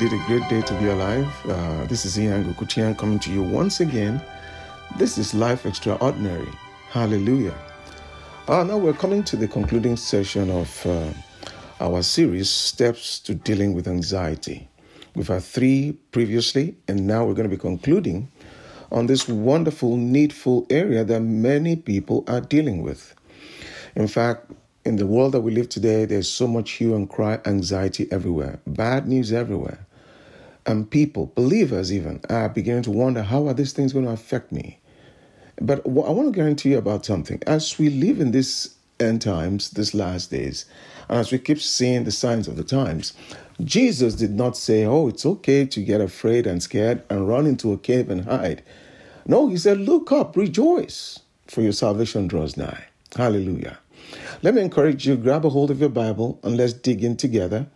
indeed a great day to be alive. Uh, this is Ian Gukutian coming to you once again. This is Life Extraordinary. Hallelujah. Uh, now we're coming to the concluding session of uh, our series, Steps to Dealing with Anxiety. We've had three previously, and now we're going to be concluding on this wonderful, needful area that many people are dealing with. In fact, in the world that we live today, there's so much hue and cry, anxiety everywhere, bad news everywhere. And people, believers even, are beginning to wonder how are these things going to affect me? But I want to guarantee you about something. As we live in these end times, these last days, and as we keep seeing the signs of the times, Jesus did not say, Oh, it's okay to get afraid and scared and run into a cave and hide. No, he said, Look up, rejoice, for your salvation draws nigh. Hallelujah. Let me encourage you grab a hold of your Bible and let's dig in together.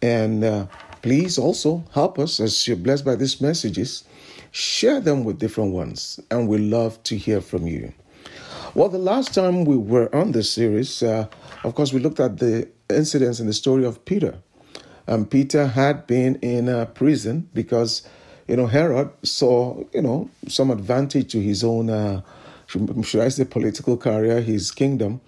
And uh, please also help us as you're blessed by these messages. Share them with different ones, and we love to hear from you. Well, the last time we were on this series, uh, of course, we looked at the incidents in the story of Peter. Um, Peter had been in a prison because, you know, Herod saw, you know, some advantage to his own, uh, should I say, political career, his kingdom.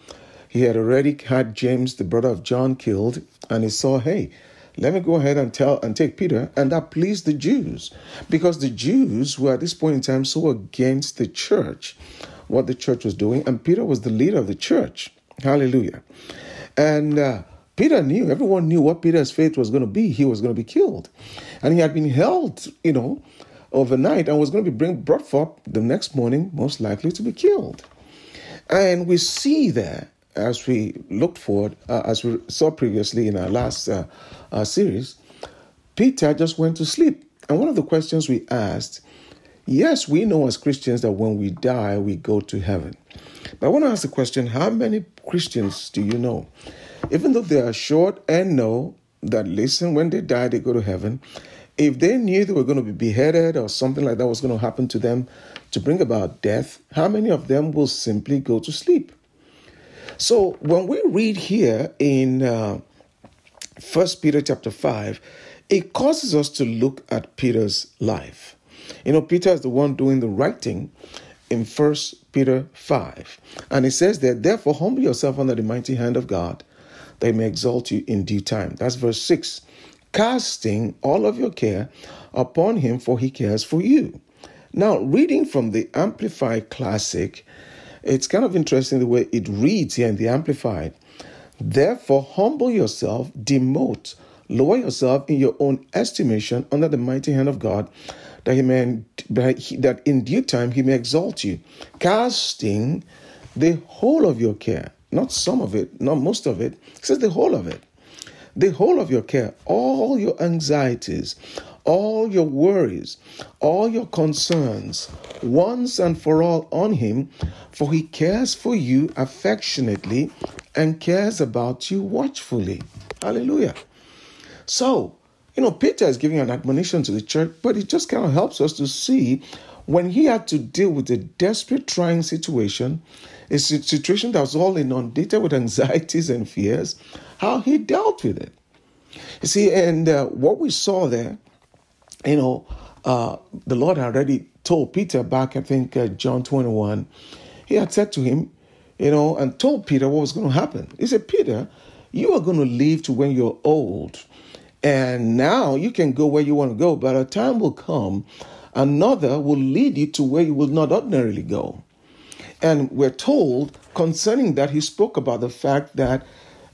He had already had James, the brother of John, killed, and he saw, hey, let me go ahead and tell and take Peter, and that pleased the Jews because the Jews were at this point in time so against the church, what the church was doing, and Peter was the leader of the church. Hallelujah. And uh, Peter knew, everyone knew what Peter's fate was going to be. He was going to be killed. And he had been held, you know, overnight and was going to be bring, brought forth the next morning, most likely to be killed. And we see there as we looked forward, uh, as we saw previously in our last uh, series, Peter just went to sleep. And one of the questions we asked yes, we know as Christians that when we die, we go to heaven. But I want to ask the question how many Christians do you know? Even though they are short and know that, listen, when they die, they go to heaven, if they knew they were going to be beheaded or something like that was going to happen to them to bring about death, how many of them will simply go to sleep? So when we read here in uh, Peter chapter five, it causes us to look at Peter's life. You know, Peter is the one doing the writing in First Peter five, and it says that therefore humble yourself under the mighty hand of God, that He may exalt you in due time. That's verse six. Casting all of your care upon Him, for He cares for you. Now, reading from the Amplified Classic, it's kind of interesting the way it reads here in the Amplified. Therefore, humble yourself, demote, lower yourself in your own estimation under the mighty hand of God, that he may that in due time he may exalt you, casting the whole of your care, not some of it, not most of it. Says the whole of it, the whole of your care, all your anxieties, all your worries, all your concerns, once and for all on Him, for He cares for you affectionately and cares about you watchfully. Hallelujah. So, you know, Peter is giving an admonition to the church, but it just kind of helps us to see when he had to deal with a desperate, trying situation, a situation that was all inundated with anxieties and fears, how he dealt with it. You see, and uh, what we saw there you know, uh, the Lord had already told Peter back, I think, uh, John 21, he had said to him, you know, and told Peter what was going to happen. He said, Peter, you are going to live to when you're old. And now you can go where you want to go, but a time will come, another will lead you to where you will not ordinarily go. And we're told concerning that, he spoke about the fact that,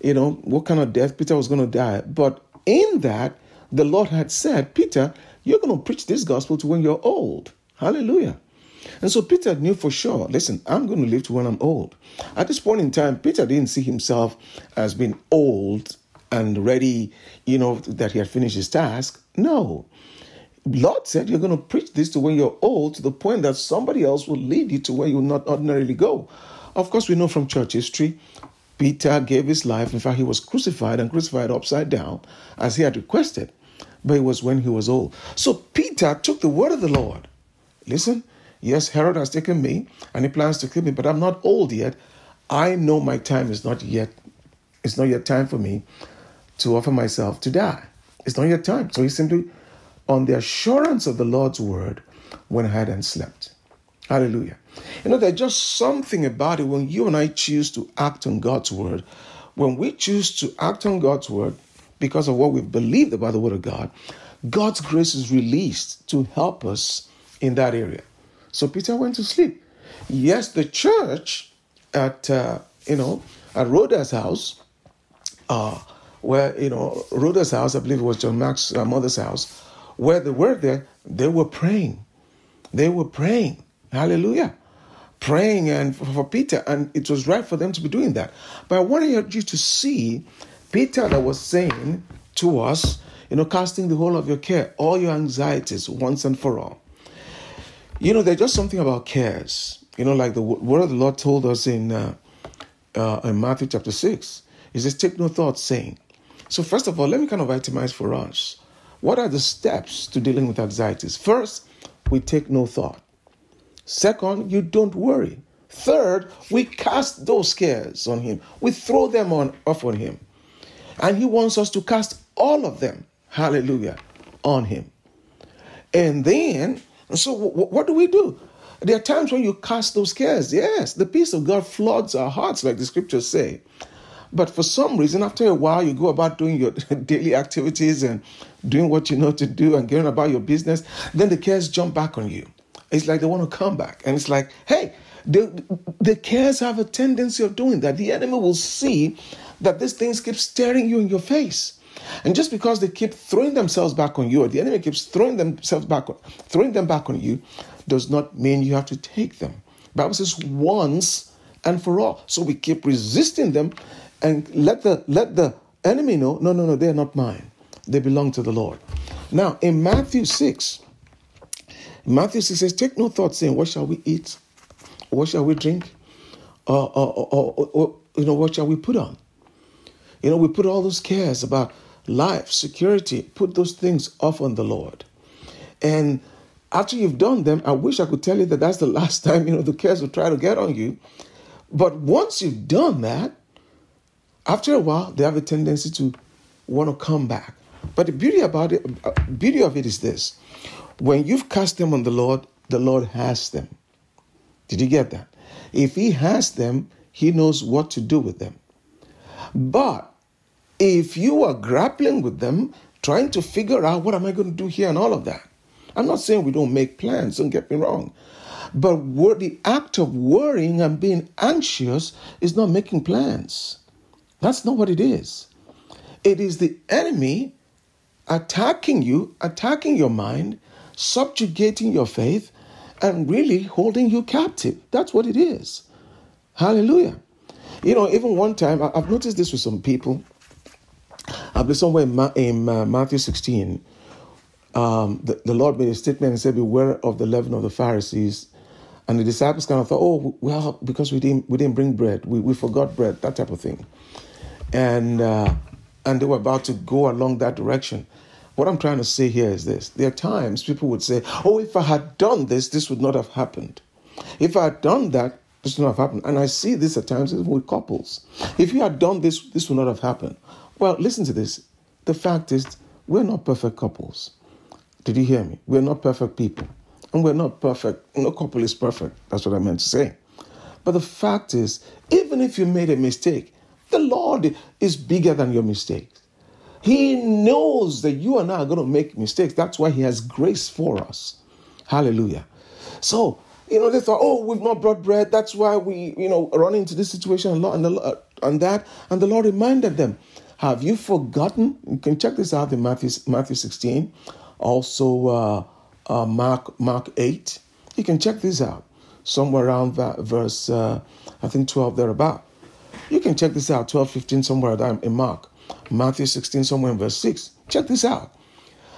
you know, what kind of death Peter was going to die. But in that, the Lord had said, Peter, you're going to preach this gospel to when you're old. Hallelujah. And so Peter knew for sure, listen, I'm going to live to when I'm old. At this point in time, Peter didn't see himself as being old and ready, you know, that he had finished his task. No. Lord said, You're going to preach this to when you're old to the point that somebody else will lead you to where you'll not ordinarily go. Of course, we know from church history, Peter gave his life. In fact, he was crucified and crucified upside down as he had requested but it was when he was old. So Peter took the word of the Lord. Listen, Yes, Herod has taken me and he plans to kill me, but I'm not old yet. I know my time is not yet, it's not yet time for me to offer myself to die. It's not yet time. So he simply, on the assurance of the Lord's word, went ahead and slept. Hallelujah. You know, there's just something about it when you and I choose to act on God's word. When we choose to act on God's word because of what we've believed about the word of God, God's grace is released to help us in that area. So Peter went to sleep. Yes, the church at uh, you know at Rhoda's house, uh, where you know Rhoda's house, I believe it was John Mark's uh, mother's house, where they were there, they were praying. They were praying. Hallelujah. Praying and for, for Peter, and it was right for them to be doing that. But I wanted you to see Peter that was saying to us, you know, casting the whole of your care, all your anxieties once and for all. You know, there's just something about cares. You know, like the word of the Lord told us in uh, uh, in Matthew chapter six. He says, "Take no thought, saying." So first of all, let me kind of itemize for us. What are the steps to dealing with anxieties? First, we take no thought. Second, you don't worry. Third, we cast those cares on him. We throw them on off on him. And he wants us to cast all of them, hallelujah, on him. And then, so what do we do? There are times when you cast those cares. Yes, the peace of God floods our hearts, like the scriptures say. But for some reason, after a while, you go about doing your daily activities and doing what you know to do and getting about your business. Then the cares jump back on you. It's like they want to come back. And it's like, hey, the, the cares have a tendency of doing that. The enemy will see that these things keep staring you in your face. And just because they keep throwing themselves back on you, or the enemy keeps throwing themselves back on, throwing them back on you, does not mean you have to take them. Bible says once and for all. So we keep resisting them and let the let the enemy know, no, no, no, they're not mine. They belong to the Lord. Now in Matthew 6, Matthew 6 says, Take no thought saying, What shall we eat? What shall we drink? Or, or, or, you know, what shall we put on? You know, we put all those cares about life, security, put those things off on the Lord. And after you've done them, I wish I could tell you that that's the last time, you know, the cares will try to get on you. But once you've done that, after a while, they have a tendency to want to come back. But the beauty about it, uh, beauty of it is this: when you've cast them on the Lord, the Lord has them. Did you get that? If He has them, He knows what to do with them. But if you are grappling with them, trying to figure out what am I going to do here and all of that, I'm not saying we don't make plans, don't get me wrong. But the act of worrying and being anxious is not making plans. That's not what it is. It is the enemy attacking you, attacking your mind, subjugating your faith, and really holding you captive. That's what it is. Hallelujah. You know, even one time, I've noticed this with some people. I've been somewhere in, Ma- in uh, Matthew 16. Um, the, the Lord made a statement and said, Beware of the leaven of the Pharisees. And the disciples kind of thought, oh, well, because we didn't, we didn't bring bread, we, we forgot bread, that type of thing and uh, and they were about to go along that direction. What I'm trying to say here is this: there are times people would say, "Oh, if I had done this, this would not have happened. If I had done that, this would not have happened." And I see this at times even with couples. If you had done this, this would not have happened. Well, listen to this. The fact is, we're not perfect couples. Did you hear me? We're not perfect people. And we're not perfect. No couple is perfect. That's what I meant to say. But the fact is, even if you made a mistake, the Lord is bigger than your mistakes. He knows that you and I are going to make mistakes. That's why He has grace for us. Hallelujah. So, you know, they thought, oh, we've not brought bread. That's why we, you know, run into this situation a lot and, the, uh, and that. And the Lord reminded them, have you forgotten? You can check this out in Matthew, Matthew 16, also uh, uh, Mark, Mark 8. You can check this out somewhere around that verse, uh, I think 12 thereabout. You can check this out, 12, 15, somewhere in Mark. Matthew 16, somewhere in verse 6. Check this out.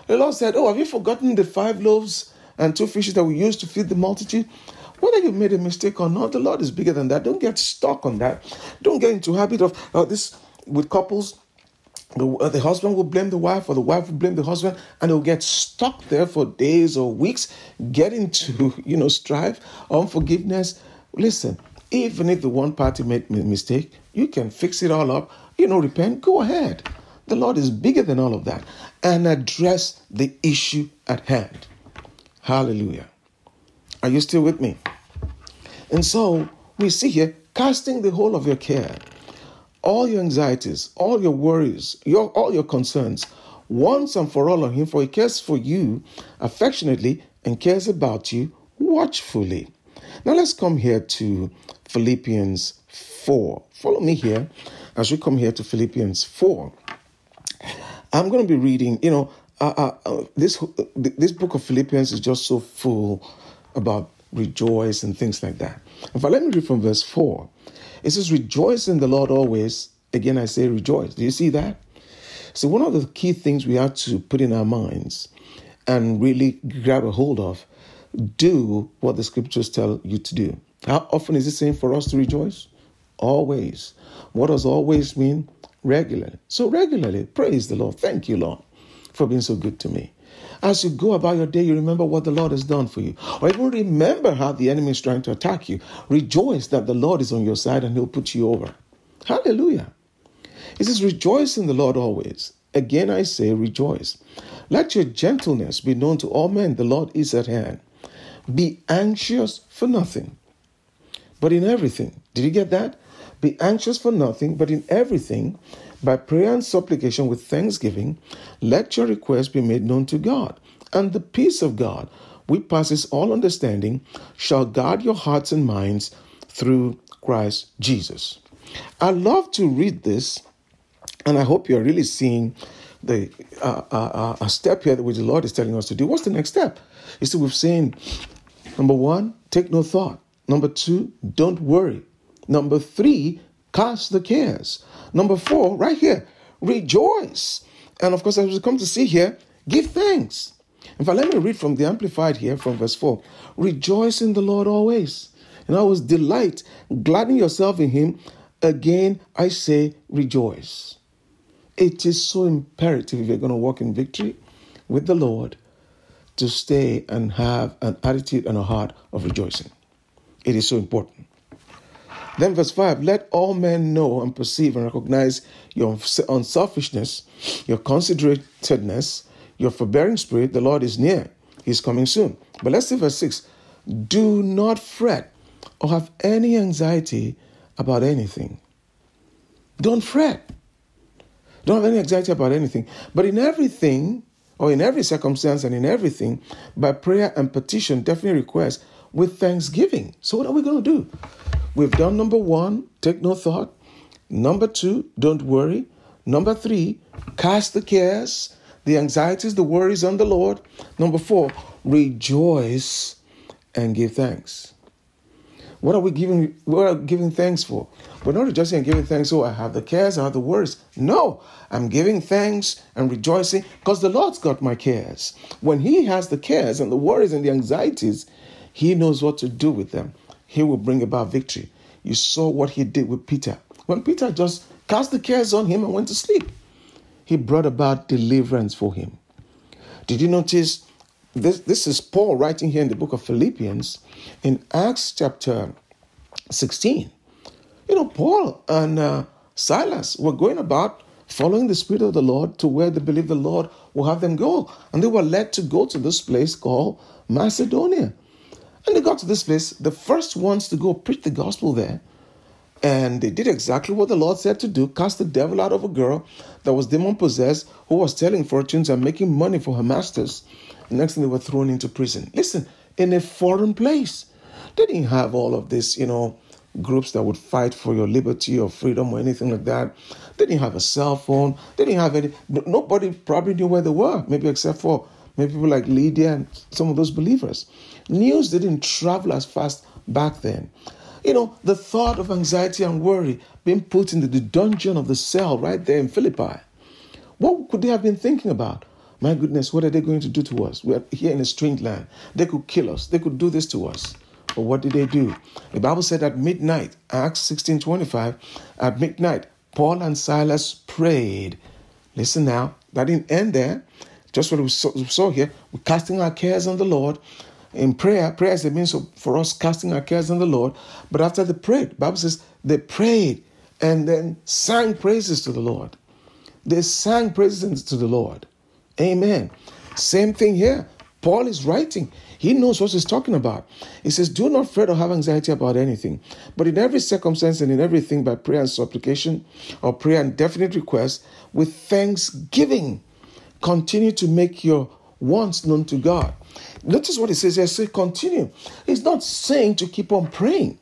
The Lord said, Oh, have you forgotten the five loaves and two fishes that we used to feed the multitude? Whether you made a mistake or not, the Lord is bigger than that. Don't get stuck on that. Don't get into habit of uh, this with couples. The, uh, the husband will blame the wife or the wife will blame the husband and they'll get stuck there for days or weeks getting to you know strife unforgiveness listen even if the one party made a mistake you can fix it all up. You know repent. Go ahead. The lord is bigger than all of that. And address the issue at hand. Hallelujah. Are you still with me? And so we see here casting the whole of your care all your anxieties, all your worries, your, all your concerns, once and for all on Him, for He cares for you affectionately and cares about you watchfully. Now let's come here to Philippians 4. Follow me here as we come here to Philippians 4. I'm going to be reading, you know, uh, uh, uh, this, this book of Philippians is just so full about rejoice and things like that. In fact, let me read from verse 4. It says, Rejoice in the Lord always. Again, I say rejoice. Do you see that? So, one of the key things we have to put in our minds and really grab a hold of do what the scriptures tell you to do. How often is it saying for us to rejoice? Always. What does always mean? Regularly. So, regularly, praise the Lord. Thank you, Lord, for being so good to me. As you go about your day, you remember what the Lord has done for you. Or even remember how the enemy is trying to attack you. Rejoice that the Lord is on your side and he'll put you over. Hallelujah. He says, Rejoice in the Lord always. Again, I say, rejoice. Let your gentleness be known to all men. The Lord is at hand. Be anxious for nothing, but in everything. Did you get that? Be anxious for nothing, but in everything, by prayer and supplication with thanksgiving, let your requests be made known to God. And the peace of God, which passes all understanding, shall guard your hearts and minds through Christ Jesus. I love to read this, and I hope you're really seeing the uh, uh, uh, a step here which the Lord is telling us to do. What's the next step? You see, we've seen number one, take no thought. Number two, don't worry. Number three, cast the cares. Number four, right here, rejoice. And of course, as we come to see here, give thanks. In fact, let me read from the Amplified here from verse 4. Rejoice in the Lord always. And always delight, gladden yourself in him. Again, I say rejoice. It is so imperative if you're going to walk in victory with the Lord to stay and have an attitude and a heart of rejoicing. It is so important. Then, verse 5 let all men know and perceive and recognize your unselfishness, your consideratedness, your forbearing spirit. The Lord is near, He's coming soon. But let's see verse 6 do not fret or have any anxiety about anything. Don't fret. Don't have any anxiety about anything. But in everything, or in every circumstance and in everything, by prayer and petition, definitely request with thanksgiving. So, what are we going to do? We've done number one, take no thought. Number two, don't worry. Number three, cast the cares, the anxieties, the worries on the Lord. Number four, rejoice and give thanks. What are we giving? What are giving thanks for? We're not rejoicing and giving thanks. Oh, I have the cares, I have the worries. No, I'm giving thanks and rejoicing because the Lord's got my cares. When He has the cares and the worries and the anxieties, He knows what to do with them he will bring about victory. You saw what he did with Peter. When Peter just cast the cares on him and went to sleep, he brought about deliverance for him. Did you notice? This, this is Paul writing here in the book of Philippians in Acts chapter 16. You know, Paul and uh, Silas were going about following the Spirit of the Lord to where they believe the Lord will have them go. And they were led to go to this place called Macedonia. And they got to this place, the first ones to go preach the gospel there. And they did exactly what the Lord said to do cast the devil out of a girl that was demon possessed, who was telling fortunes and making money for her masters. The next thing they were thrown into prison. Listen, in a foreign place. They didn't have all of this, you know, groups that would fight for your liberty or freedom or anything like that. They didn't have a cell phone. They didn't have any. Nobody probably knew where they were, maybe except for maybe people like Lydia and some of those believers. News didn't travel as fast back then. You know, the thought of anxiety and worry being put into the dungeon of the cell right there in Philippi. What could they have been thinking about? My goodness, what are they going to do to us? We're here in a strange land. They could kill us. They could do this to us. But what did they do? The Bible said at midnight, Acts 16 25, at midnight, Paul and Silas prayed Listen now, that didn't end there. Just what we saw, we saw here, we're casting our cares on the Lord. In prayer, prayer is a means of, for us casting our cares on the Lord. But after they prayed, Bible says they prayed and then sang praises to the Lord. They sang praises to the Lord. Amen. Same thing here. Paul is writing. He knows what he's talking about. He says, Do not fret or have anxiety about anything, but in every circumstance and in everything by prayer and supplication or prayer and definite request with thanksgiving, continue to make your wants known to God. Notice what he says here. Say, continue. He's not saying to keep on praying.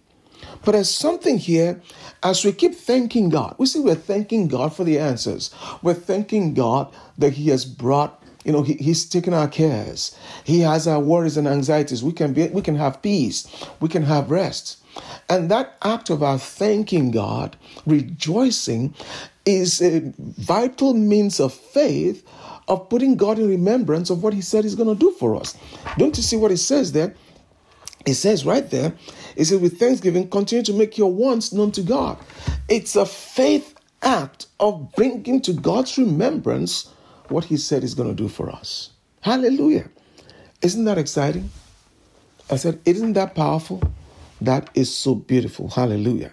But there's something here as we keep thanking God. We see we're thanking God for the answers. We're thanking God that He has brought you know, he, he's taken our cares. He has our worries and anxieties. We can be, we can have peace. We can have rest. And that act of our thanking God, rejoicing, is a vital means of faith of putting God in remembrance of what He said He's going to do for us. Don't you see what He says there? It says right there, it says, with thanksgiving, continue to make your wants known to God. It's a faith act of bringing to God's remembrance what He said He's going to do for us. Hallelujah. Isn't that exciting? I said, Isn't that powerful? That is so beautiful. Hallelujah.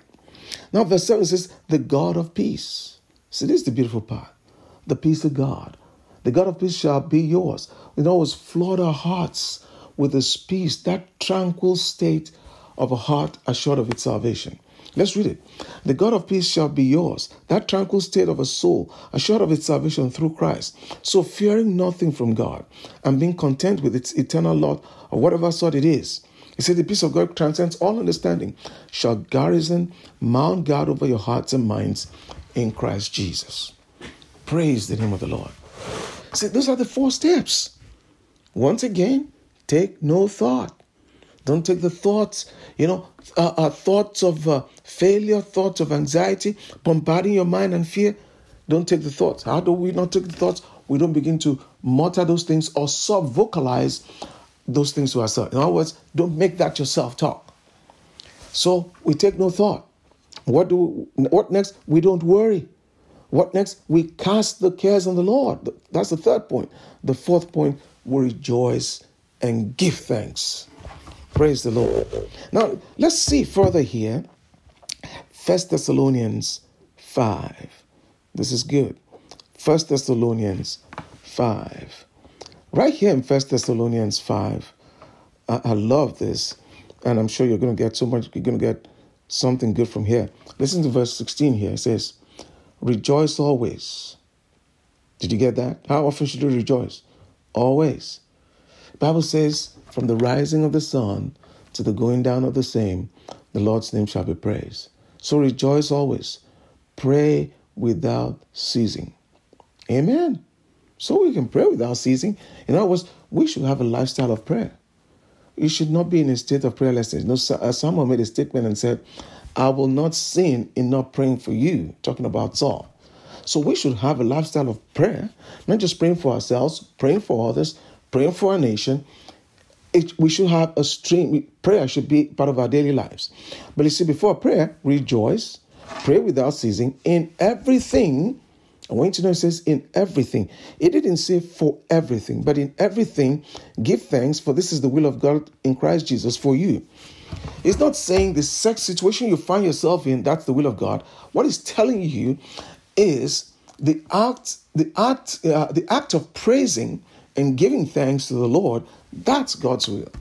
Now, verse 7 says, The God of peace. See, this is the beautiful part. The peace of God. The God of peace shall be yours. It always flood our hearts with this peace, that tranquil state of a heart assured of its salvation. Let's read it. The God of peace shall be yours, that tranquil state of a soul, assured of its salvation through Christ. So, fearing nothing from God and being content with its eternal lot or whatever sort it is. He said, The peace of God transcends all understanding, shall garrison, mount guard over your hearts and minds in Christ Jesus. Praise the name of the Lord. See, those are the four steps. Once again, take no thought. Don't take the thoughts, you know, uh, uh, thoughts of uh, failure, thoughts of anxiety, bombarding your mind and fear. Don't take the thoughts. How do we not take the thoughts? We don't begin to mutter those things or sub vocalize those things to ourselves. In other words, don't make that your self talk. So we take no thought. What do what next? We don't worry. What next? We cast the cares on the Lord. That's the third point. The fourth point, we rejoice and give thanks. Praise the Lord. Now, let's see further here. First Thessalonians 5. This is good. First Thessalonians 5. Right here in First Thessalonians 5, I, I love this, and I'm sure you're going to get so much, you're going to get something good from here. Listen to verse 16 here. It says, Rejoice always. Did you get that? How often should you rejoice? Always. Bible says, from the rising of the sun to the going down of the same, the Lord's name shall be praised. So rejoice always. Pray without ceasing. Amen. So we can pray without ceasing. In other words, we should have a lifestyle of prayer. You should not be in a state of prayerlessness. You know, uh, someone made a statement and said, I will not sin in not praying for you, talking about Saul. So we should have a lifestyle of prayer, not just praying for ourselves, praying for others, praying for our nation, it, we should have a stream. Prayer should be part of our daily lives. But you see, before prayer, rejoice, pray without ceasing in everything. I want you to know it says in everything. It didn't say for everything, but in everything, give thanks, for this is the will of God in Christ Jesus for you. It's not saying the sex situation you find yourself in, that's the will of God. What it's telling you is the act, the act, uh, the act of praising and giving thanks to the Lord, that's God's will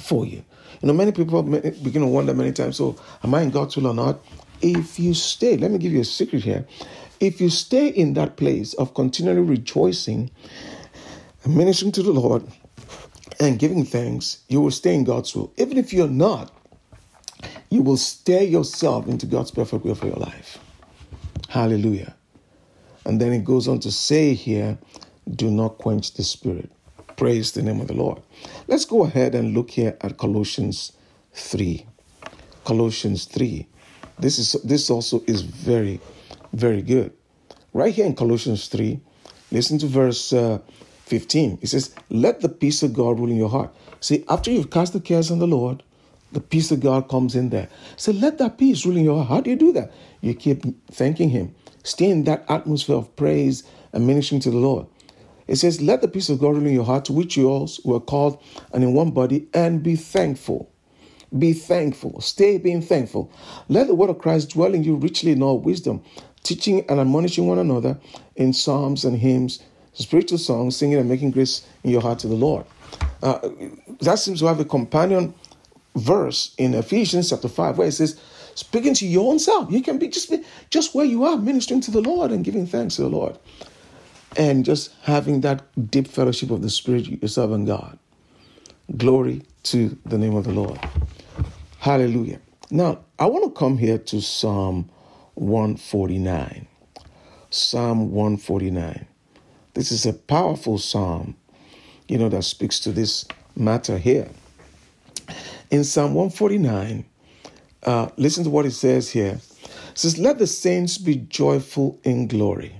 for you. You know, many people begin to wonder many times, so am I in God's will or not? If you stay, let me give you a secret here. If you stay in that place of continually rejoicing and ministering to the Lord and giving thanks, you will stay in God's will. Even if you're not, you will stay yourself into God's perfect will for your life. Hallelujah. And then it goes on to say here, do not quench the spirit. Praise the name of the Lord. Let's go ahead and look here at Colossians 3. Colossians 3. This is this also is very, very good. Right here in Colossians 3, listen to verse uh, 15. It says, Let the peace of God rule in your heart. See, after you've cast the cares on the Lord, the peace of God comes in there. So let that peace rule in your heart. How do you do that? You keep thanking Him. Stay in that atmosphere of praise and ministering to the Lord. It says, Let the peace of God rule in your heart, to which you all were called and in one body, and be thankful. Be thankful. Stay being thankful. Let the word of Christ dwell in you richly in all wisdom, teaching and admonishing one another in psalms and hymns, spiritual songs, singing and making grace in your heart to the Lord. Uh, that seems to have a companion verse in Ephesians chapter 5 where it says, speaking to your own self. You can be just just where you are, ministering to the Lord and giving thanks to the Lord. And just having that deep fellowship of the Spirit, yourself and God. Glory to the name of the Lord. Hallelujah. Now, I want to come here to Psalm 149. Psalm 149. This is a powerful psalm, you know, that speaks to this matter here. In Psalm 149, uh, listen to what it says here. It says, Let the saints be joyful in glory.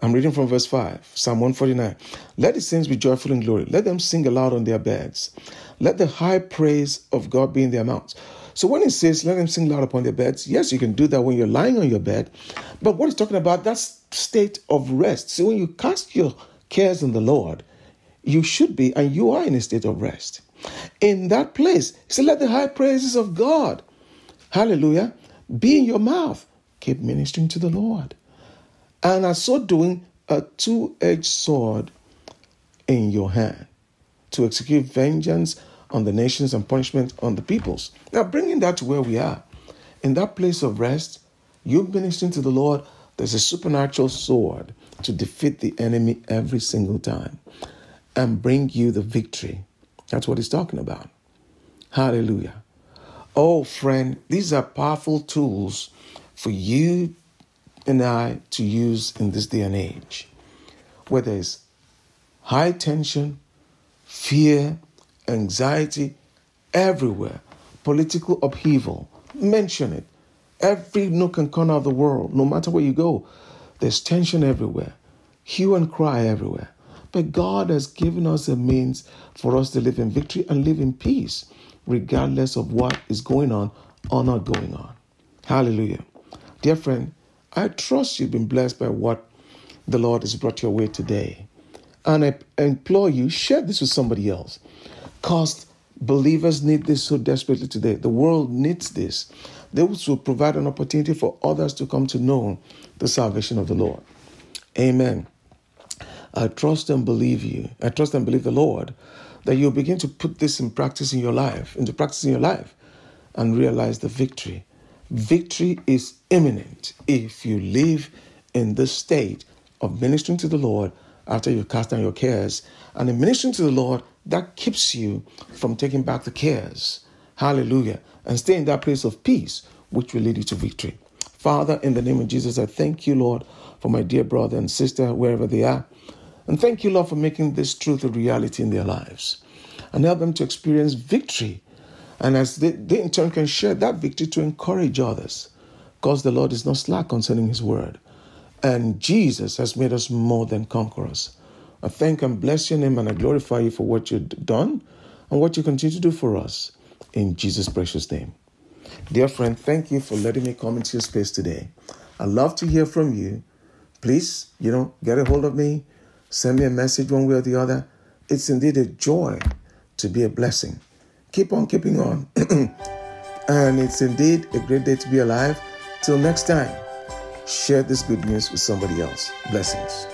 I'm reading from verse 5, Psalm 149. Let the saints be joyful in glory. Let them sing aloud on their beds. Let the high praise of God be in their mouths. So when it says, let them sing loud upon their beds, yes, you can do that when you're lying on your bed. But what it's talking about, that's state of rest. See, when you cast your cares on the Lord, you should be, and you are in a state of rest. In that place, he said, let the high praises of God, hallelujah, be in your mouth. Keep ministering to the Lord. And as so doing, a two edged sword in your hand to execute vengeance on the nations and punishment on the peoples. Now, bringing that to where we are, in that place of rest, you ministering to the Lord, there's a supernatural sword to defeat the enemy every single time and bring you the victory. That's what he's talking about. Hallelujah. Oh, friend, these are powerful tools for you and I to use in this day and age, where there's high tension, fear, anxiety everywhere, political upheaval. Mention it. Every nook and corner of the world, no matter where you go, there's tension everywhere, hue and cry everywhere. But God has given us a means for us to live in victory and live in peace, regardless of what is going on or not going on. Hallelujah. Dear friend, I trust you've been blessed by what the Lord has brought your way today. And I implore you, share this with somebody else. Because believers need this so desperately today. The world needs this. This will provide an opportunity for others to come to know the salvation of the Lord. Amen. I trust and believe you. I trust and believe the Lord that you'll begin to put this in practice in your life, into practice in your life, and realize the victory Victory is imminent if you live in this state of ministering to the Lord after you cast down your cares. And in ministering to the Lord, that keeps you from taking back the cares. Hallelujah. And stay in that place of peace, which will lead you to victory. Father, in the name of Jesus, I thank you, Lord, for my dear brother and sister, wherever they are. And thank you, Lord, for making this truth a reality in their lives. And help them to experience victory and as they, they in turn can share that victory to encourage others, because the Lord is not slack concerning his word. And Jesus has made us more than conquerors. I thank and bless your name and I glorify you for what you've done and what you continue to do for us. In Jesus' precious name. Dear friend, thank you for letting me come into your space today. i love to hear from you. Please, you know, get a hold of me, send me a message one way or the other. It's indeed a joy to be a blessing keep on keeping on. and it's indeed a great day to be alive. Till next time, share this good news with somebody else. Blessings.